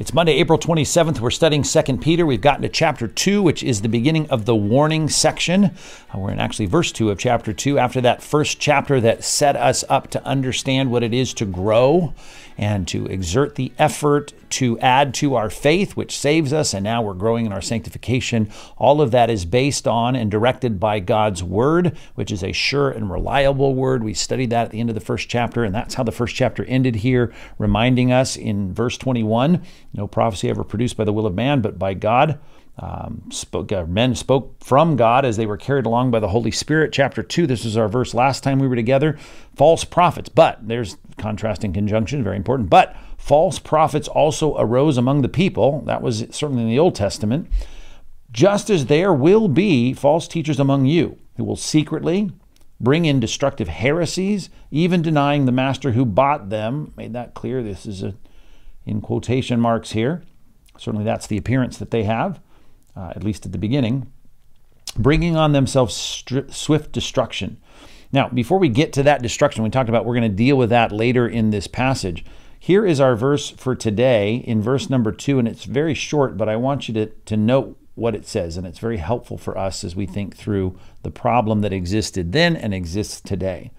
It's Monday, April 27th. We're studying 2 Peter. We've gotten to chapter 2, which is the beginning of the warning section. Uh, we're in actually verse 2 of chapter 2, after that first chapter that set us up to understand what it is to grow and to exert the effort to add to our faith, which saves us, and now we're growing in our sanctification. All of that is based on and directed by God's Word, which is a sure and reliable Word. We studied that at the end of the first chapter, and that's how the first chapter ended here, reminding us in verse 21 no prophecy ever produced by the will of man, but by God. Um, spoke, uh, men spoke from God as they were carried along by the Holy Spirit. Chapter 2, this was our verse last time we were together. False prophets, but there's contrasting conjunction, very important. But false prophets also arose among the people. That was certainly in the Old Testament. Just as there will be false teachers among you who will secretly bring in destructive heresies, even denying the master who bought them. Made that clear. This is a, in quotation marks here. Certainly that's the appearance that they have uh, at least at the beginning, bringing on themselves stri- swift destruction. Now, before we get to that destruction, we talked about we're going to deal with that later in this passage. Here is our verse for today in verse number two, and it's very short, but I want you to, to note what it says, and it's very helpful for us as we think through the problem that existed then and exists today.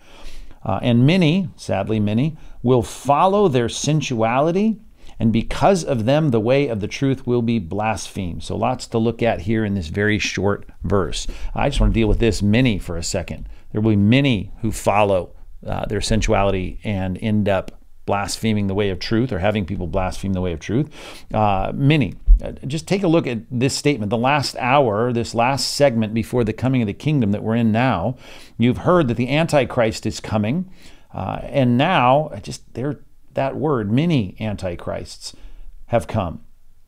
Uh, and many, sadly, many, will follow their sensuality and because of them, the way of the truth will be blasphemed. So, lots to look at here in this very short verse. I just want to deal with this many for a second. There will be many who follow uh, their sensuality and end up blaspheming the way of truth or having people blaspheme the way of truth. Uh, many. Uh, just take a look at this statement. The last hour, this last segment before the coming of the kingdom that we're in now, you've heard that the Antichrist is coming. Uh, and now, just they're that word, many antichrists have come.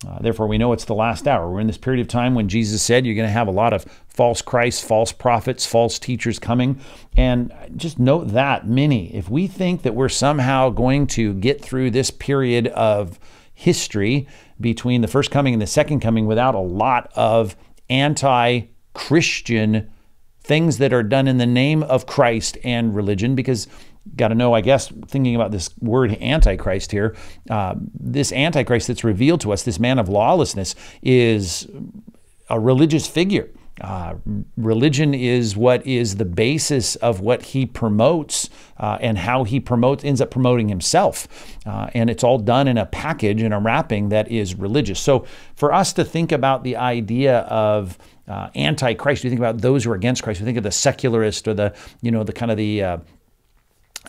Uh, therefore, we know it's the last hour. We're in this period of time when Jesus said you're going to have a lot of false Christs, false prophets, false teachers coming. And just note that many. If we think that we're somehow going to get through this period of history between the first coming and the second coming without a lot of anti Christian things that are done in the name of Christ and religion, because got to know, I guess, thinking about this word antichrist here, uh, this antichrist that's revealed to us, this man of lawlessness, is a religious figure. Uh, religion is what is the basis of what he promotes uh, and how he promotes ends up promoting himself uh, and it's all done in a package in a wrapping that is religious so for us to think about the idea of uh, antichrist we think about those who are against christ we think of the secularist or the you know the kind of the uh,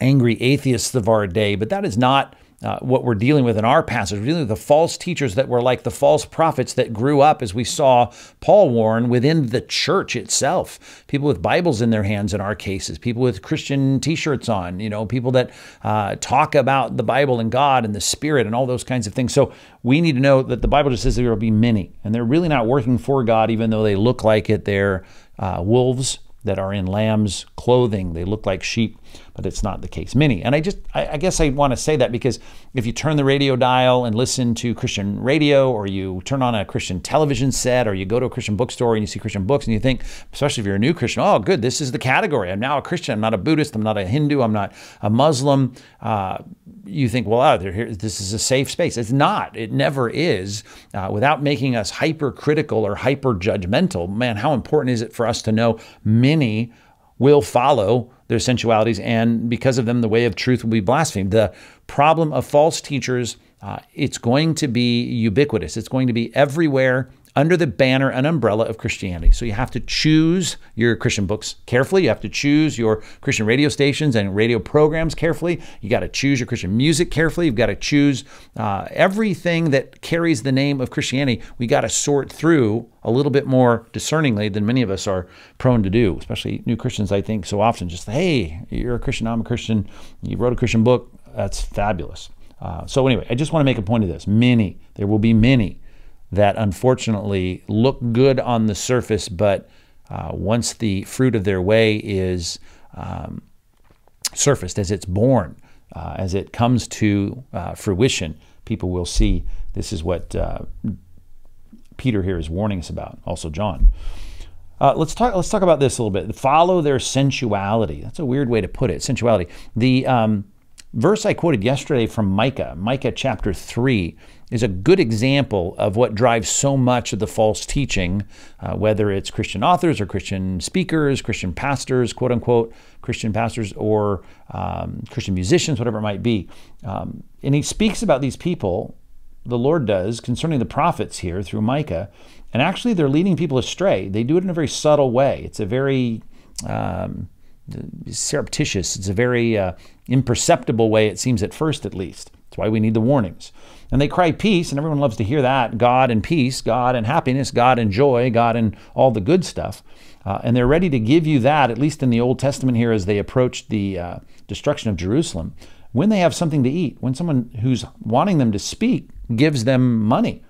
angry atheists of our day, but that is not uh, what we're dealing with in our passage. We're dealing with the false teachers that were like the false prophets that grew up, as we saw Paul warn, within the church itself. People with Bibles in their hands, in our cases, people with Christian t shirts on, you know, people that uh, talk about the Bible and God and the Spirit and all those kinds of things. So we need to know that the Bible just says there will be many, and they're really not working for God, even though they look like it. They're uh, wolves that are in lamb's clothing. They look like sheep, but it's not the case. Many. And I just, I, I guess I want to say that because if you turn the radio dial and listen to Christian radio, or you turn on a Christian television set, or you go to a Christian bookstore and you see Christian books, and you think, especially if you're a new Christian, oh, good, this is the category. I'm now a Christian. I'm not a Buddhist. I'm not a Hindu. I'm not a Muslim. Uh, you think, well, oh, here, this is a safe space. It's not. It never is. Uh, without making us hypercritical or hyper judgmental, man, how important is it for us to know many will follow their sensualities, and because of them, the way of truth will be blasphemed. The problem of false teachers, uh, it's going to be ubiquitous. It's going to be everywhere under the banner and umbrella of Christianity. So you have to choose your Christian books carefully. You have to choose your Christian radio stations and radio programs carefully. You got to choose your Christian music carefully. You've got to choose uh, everything that carries the name of Christianity. We got to sort through a little bit more discerningly than many of us are prone to do, especially new Christians, I think, so often just, hey, you're a Christian, I'm a Christian, you wrote a Christian book. That's fabulous. Uh, so, anyway, I just want to make a point of this. Many, there will be many that unfortunately look good on the surface, but uh, once the fruit of their way is um, surfaced, as it's born, uh, as it comes to uh, fruition, people will see this is what uh, Peter here is warning us about, also John. Uh, let's talk. Let's talk about this a little bit. Follow their sensuality. That's a weird way to put it. Sensuality. The um, verse I quoted yesterday from Micah, Micah chapter 3, is a good example of what drives so much of the false teaching, uh, whether it's Christian authors or Christian speakers, Christian pastors, quote unquote, Christian pastors, or um, Christian musicians, whatever it might be. Um, and he speaks about these people, the Lord does, concerning the prophets here through Micah. And actually, they're leading people astray. They do it in a very subtle way. It's a very um, surreptitious, it's a very uh, imperceptible way, it seems at first at least. That's why we need the warnings. And they cry peace, and everyone loves to hear that God and peace, God and happiness, God and joy, God and all the good stuff. Uh, and they're ready to give you that, at least in the Old Testament here, as they approach the uh, destruction of Jerusalem, when they have something to eat, when someone who's wanting them to speak gives them money.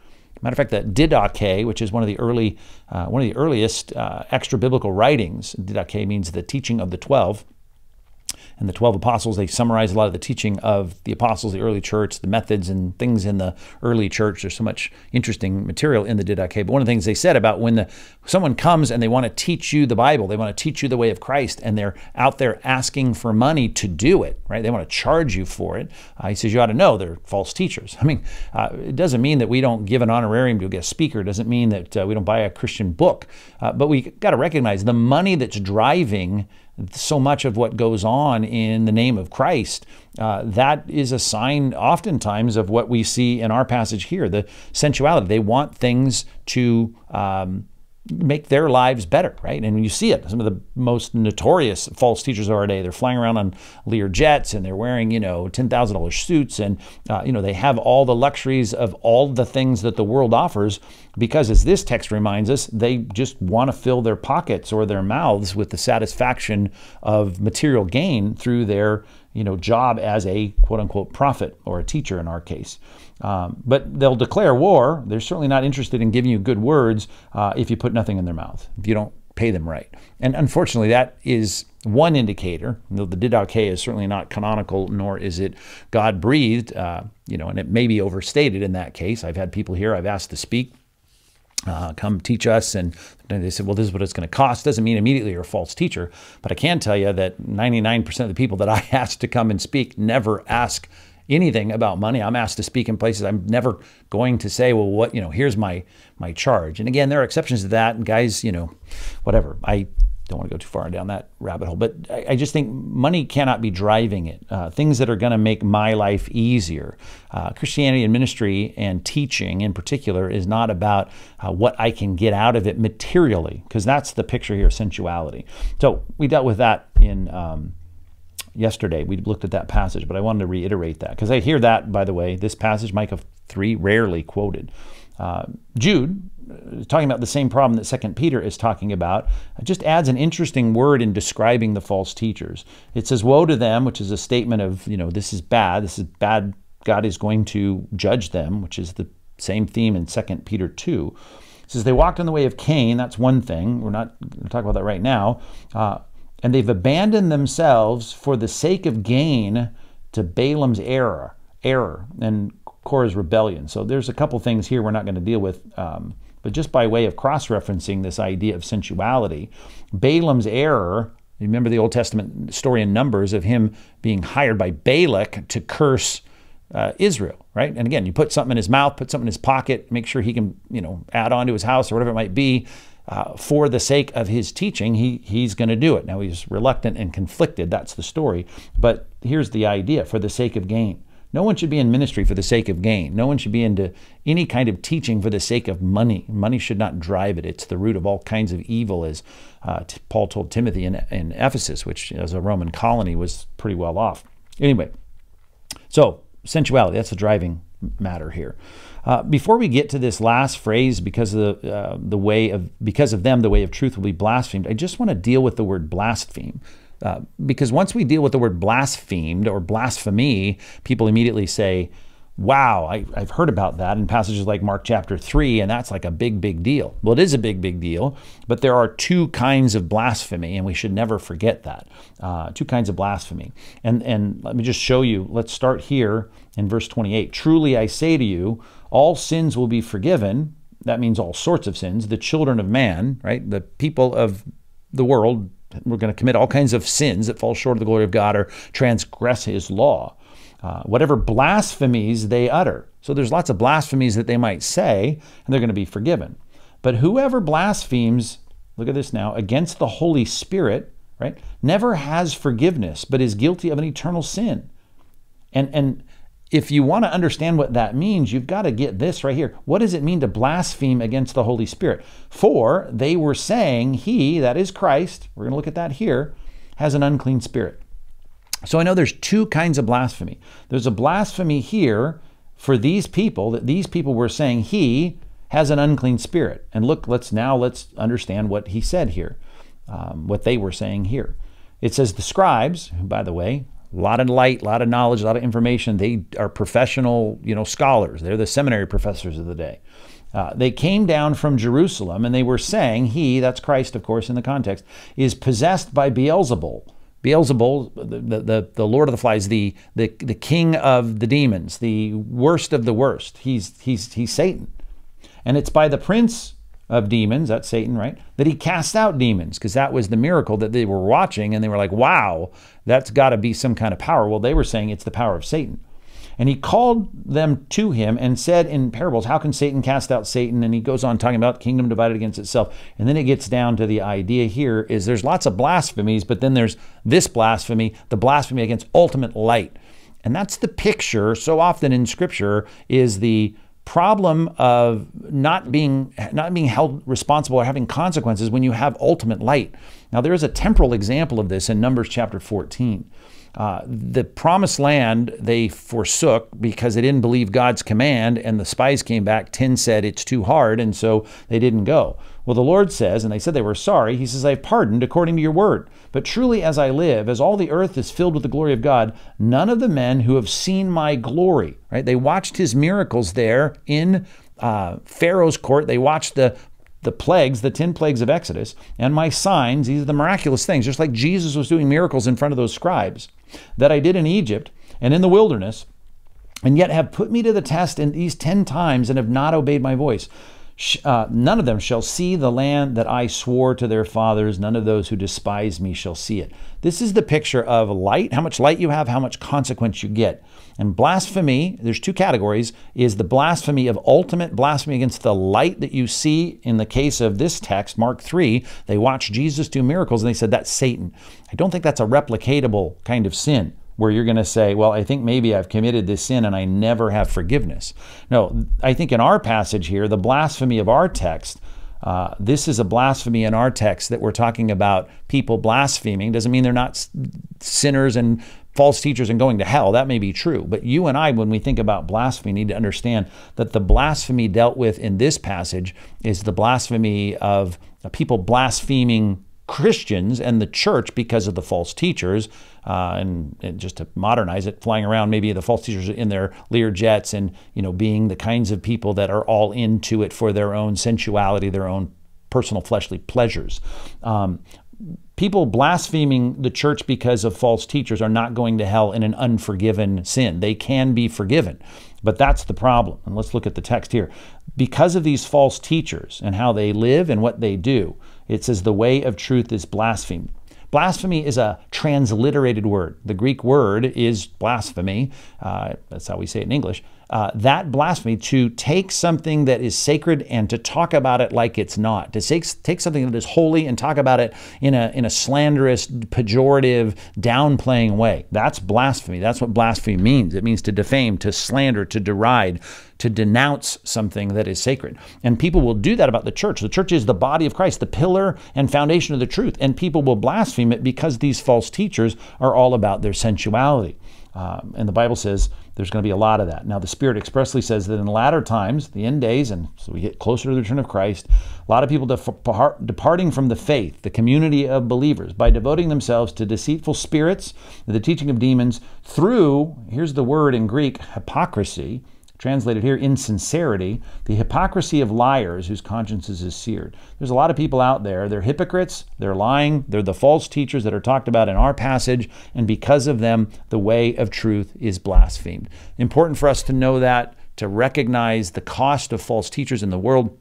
Matter of fact, the Didache, which is one of the early, uh, one of the earliest uh, extra biblical writings, Didache means the teaching of the twelve and the 12 apostles, they summarize a lot of the teaching of the apostles, the early church, the methods and things in the early church. There's so much interesting material in the Didache. But one of the things they said about when the, someone comes and they want to teach you the Bible, they want to teach you the way of Christ, and they're out there asking for money to do it, right? They want to charge you for it. Uh, he says you ought to know they're false teachers. I mean, uh, it doesn't mean that we don't give an honorarium to a guest speaker. It doesn't mean that uh, we don't buy a Christian book. Uh, but we got to recognize the money that's driving so much of what goes on in the name of Christ, uh, that is a sign oftentimes of what we see in our passage here the sensuality. They want things to um, make their lives better, right? And you see it. Some of the most notorious false teachers of our day, they're flying around on Lear jets and they're wearing, you know, $10,000 suits and, uh, you know, they have all the luxuries of all the things that the world offers because, as this text reminds us, they just want to fill their pockets or their mouths with the satisfaction of material gain through their, you know, job as a quote unquote prophet or a teacher in our case. Um, but they'll declare war. They're certainly not interested in giving you good words uh, if you put nothing in their mouth, if you don't pay them right. And unfortunately, that is one indicator. Though The Didache is certainly not canonical, nor is it God breathed, uh, you know, and it may be overstated in that case. I've had people here I've asked to speak. Uh, come teach us. And they said, well, this is what it's going to cost. Doesn't mean immediately you're a false teacher. But I can tell you that 99% of the people that I ask to come and speak never ask anything about money. I'm asked to speak in places. I'm never going to say, well, what, you know, here's my my charge. And again, there are exceptions to that. And guys, you know, whatever. I don't want to go too far down that rabbit hole, but I, I just think money cannot be driving it. Uh, things that are going to make my life easier. Uh, Christianity and ministry and teaching in particular is not about uh, what I can get out of it materially, because that's the picture here, sensuality. So we dealt with that in. Um, yesterday. We looked at that passage, but I wanted to reiterate that because I hear that, by the way, this passage, Micah 3, rarely quoted. Uh, Jude, uh, talking about the same problem that Second Peter is talking about, just adds an interesting word in describing the false teachers. It says, "Woe to them," which is a statement of, you know, this is bad. This is bad. God is going to judge them, which is the same theme in Second Peter two. It says they walked in the way of Cain. That's one thing. We're not going to talk about that right now. Uh, and they've abandoned themselves for the sake of gain to Balaam's error, error and Korah's rebellion. So there's a couple things here we're not going to deal with, um, but just by way of cross-referencing this idea of sensuality, Balaam's error. Remember the Old Testament story in Numbers of him being hired by Balak to curse uh, Israel, right? And again, you put something in his mouth, put something in his pocket, make sure he can, you know, add on to his house or whatever it might be uh, for the sake of his teaching, he, he's going to do it. Now, he's reluctant and conflicted. That's the story. But here's the idea for the sake of gain. No one should be in ministry for the sake of gain. No one should be into any kind of teaching for the sake of money. Money should not drive it. It's the root of all kinds of evil, as uh, Paul told Timothy in, in Ephesus, which, as a Roman colony, was pretty well off. Anyway, so sensuality, that's the driving matter here. Uh, before we get to this last phrase, because of the, uh, the way of because of them, the way of truth will be blasphemed. I just want to deal with the word blaspheme. Uh, because once we deal with the word blasphemed or blasphemy, people immediately say, wow, I, have heard about that in passages like Mark chapter 3, and that's like a big, big deal. Well, it is a big, big deal, but there are two kinds of blasphemy, and we should never forget that. Uh, two kinds of blasphemy. And, and let me just show you. Let's start here in verse 28. Truly I say to you, all sins will be forgiven. That means all sorts of sins. The children of man, right? The people of the world, we're going to commit all kinds of sins that fall short of the glory of God or transgress his law. uh, whatever blasphemies they utter. So there's lots of blasphemies that they might say, and they're going to be forgiven. But whoever blasphemes, look at this now, against the Holy Spirit, right, never has forgiveness, but is guilty of an eternal sin. And and if you want to understand what that means, you've got to get this right here. What does it mean to blaspheme against the Holy Spirit? For they were saying, He, that is Christ, we're going to look at that here, has an unclean spirit. So I know there's two kinds of blasphemy. There's a blasphemy here for these people that these people were saying he has an unclean spirit. And look, let's now let's understand what he said here, um, what they were saying here. It says the scribes, by the way, a lot of light, a lot of knowledge, a lot of information. They are professional, you know, scholars. They're the seminary professors of the day. Uh, they came down from Jerusalem and they were saying, He, that's Christ, of course, in the context, is possessed by Beelzebul Beelzebul, the, the, the Lord of the Flies, the, the, the king of the demons, the worst of the worst. He's, he's, he's Satan. And it's by the prince of demons, that's Satan, right, that he cast out demons, because that was the miracle that they were watching. And they were like, wow, that's got to be some kind of power. Well, they were saying it's the power of Satan. And he called them to him and said in parables, How can Satan cast out Satan? And he goes on talking about kingdom divided against itself. And then it gets down to the idea here is there's lots of blasphemies, but then there's this blasphemy, the blasphemy against ultimate light. And that's the picture so often in scripture is the problem of not being not being held responsible or having consequences when you have ultimate light. Now there is a temporal example of this in Numbers chapter 14. Uh, the promised land they forsook because they didn't believe God's command, and the spies came back. Ten said it's too hard, and so they didn't go. Well, the Lord says, and they said they were sorry, He says, I've pardoned according to your word. But truly, as I live, as all the earth is filled with the glory of God, none of the men who have seen my glory, right? They watched his miracles there in uh, Pharaoh's court. They watched the the plagues, the 10 plagues of Exodus, and my signs, these are the miraculous things, just like Jesus was doing miracles in front of those scribes that I did in Egypt and in the wilderness, and yet have put me to the test in these 10 times and have not obeyed my voice. Uh, none of them shall see the land that I swore to their fathers. None of those who despise me shall see it. This is the picture of light, how much light you have, how much consequence you get. And blasphemy, there's two categories, is the blasphemy of ultimate blasphemy against the light that you see in the case of this text, Mark 3. They watched Jesus do miracles and they said, that's Satan. I don't think that's a replicatable kind of sin where you're going to say, well, I think maybe I've committed this sin and I never have forgiveness. No, I think in our passage here, the blasphemy of our text, uh, this is a blasphemy in our text that we're talking about people blaspheming. Doesn't mean they're not sinners and false teachers and going to hell. That may be true. But you and I, when we think about blasphemy, need to understand that the blasphemy dealt with in this passage is the blasphemy of people blaspheming Christians and the church because of the false teachers, uh, and, and, just to modernize it, flying around maybe the false teachers in their Lear jets, and you know being the kinds of people that are all into it for their own sensuality, their own personal fleshly pleasures. Um, people blaspheming the church because of false teachers are not going to hell in an unforgiven sin. They can be forgiven. But that's the problem. And let's look at the text here. Because of these false teachers and how they live and what they do, it says the way of truth is blasphemed. Blasphemy is a transliterated word. The Greek word is blasphemy. Uh, that's how we say it in English. Uh, that blasphemy, to take something that is sacred and to talk about it like it's not, to take, take something that is holy and talk about it in a, in a slanderous, pejorative, downplaying way. That's blasphemy. That's what blasphemy means. It means to defame, to slander, to deride, to denounce something that is sacred. And people will do that about the church. The church is the body of Christ, the pillar and foundation of the truth. And people will blaspheme it because these false teachers are all about their sensuality. Um, and the Bible says there's going to be a lot of that. Now, the Spirit expressly says that in latter times, the end days, and so we get closer to the return of Christ, a lot of people departing from the faith, the community of believers, by devoting themselves to deceitful spirits, the teaching of demons, through, here's the word in Greek, hypocrisy, translated here, insincerity, the hypocrisy of liars whose consciences is seared. There's a lot of people out there, they're hypocrites, they're lying, they're the false teachers that are talked about in our passage, and because of them, the way of truth is blasphemed. Important for us to know that, to recognize the cost of false teachers in the world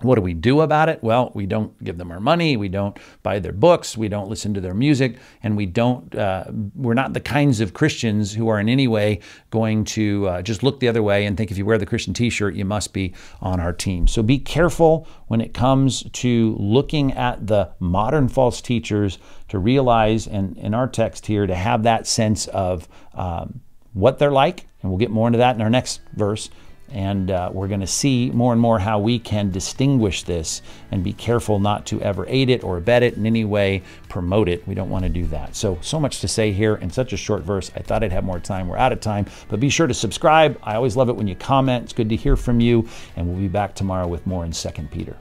What do we do about it? Well, we don't give them our money, we don't buy their books, we don't listen to their music, and we don't. Uh, we're not the kinds of Christians who are in any way going to uh, just look the other way and think if you wear the Christian T-shirt, you must be on our team. So be careful when it comes to looking at the modern false teachers to realize, and in our text here, to have that sense of um, what they're like, and we'll get more into that in our next verse and uh, we're going to see more and more how we can distinguish this and be careful not to ever aid it or abet it in any way, promote it. We don't want to do that. So, so much to say here in such a short verse. I thought I'd have more time. We're out of time, but be sure to subscribe. I always love it when you comment. It's good to hear from you, and we'll be back tomorrow with more in 2 Peter.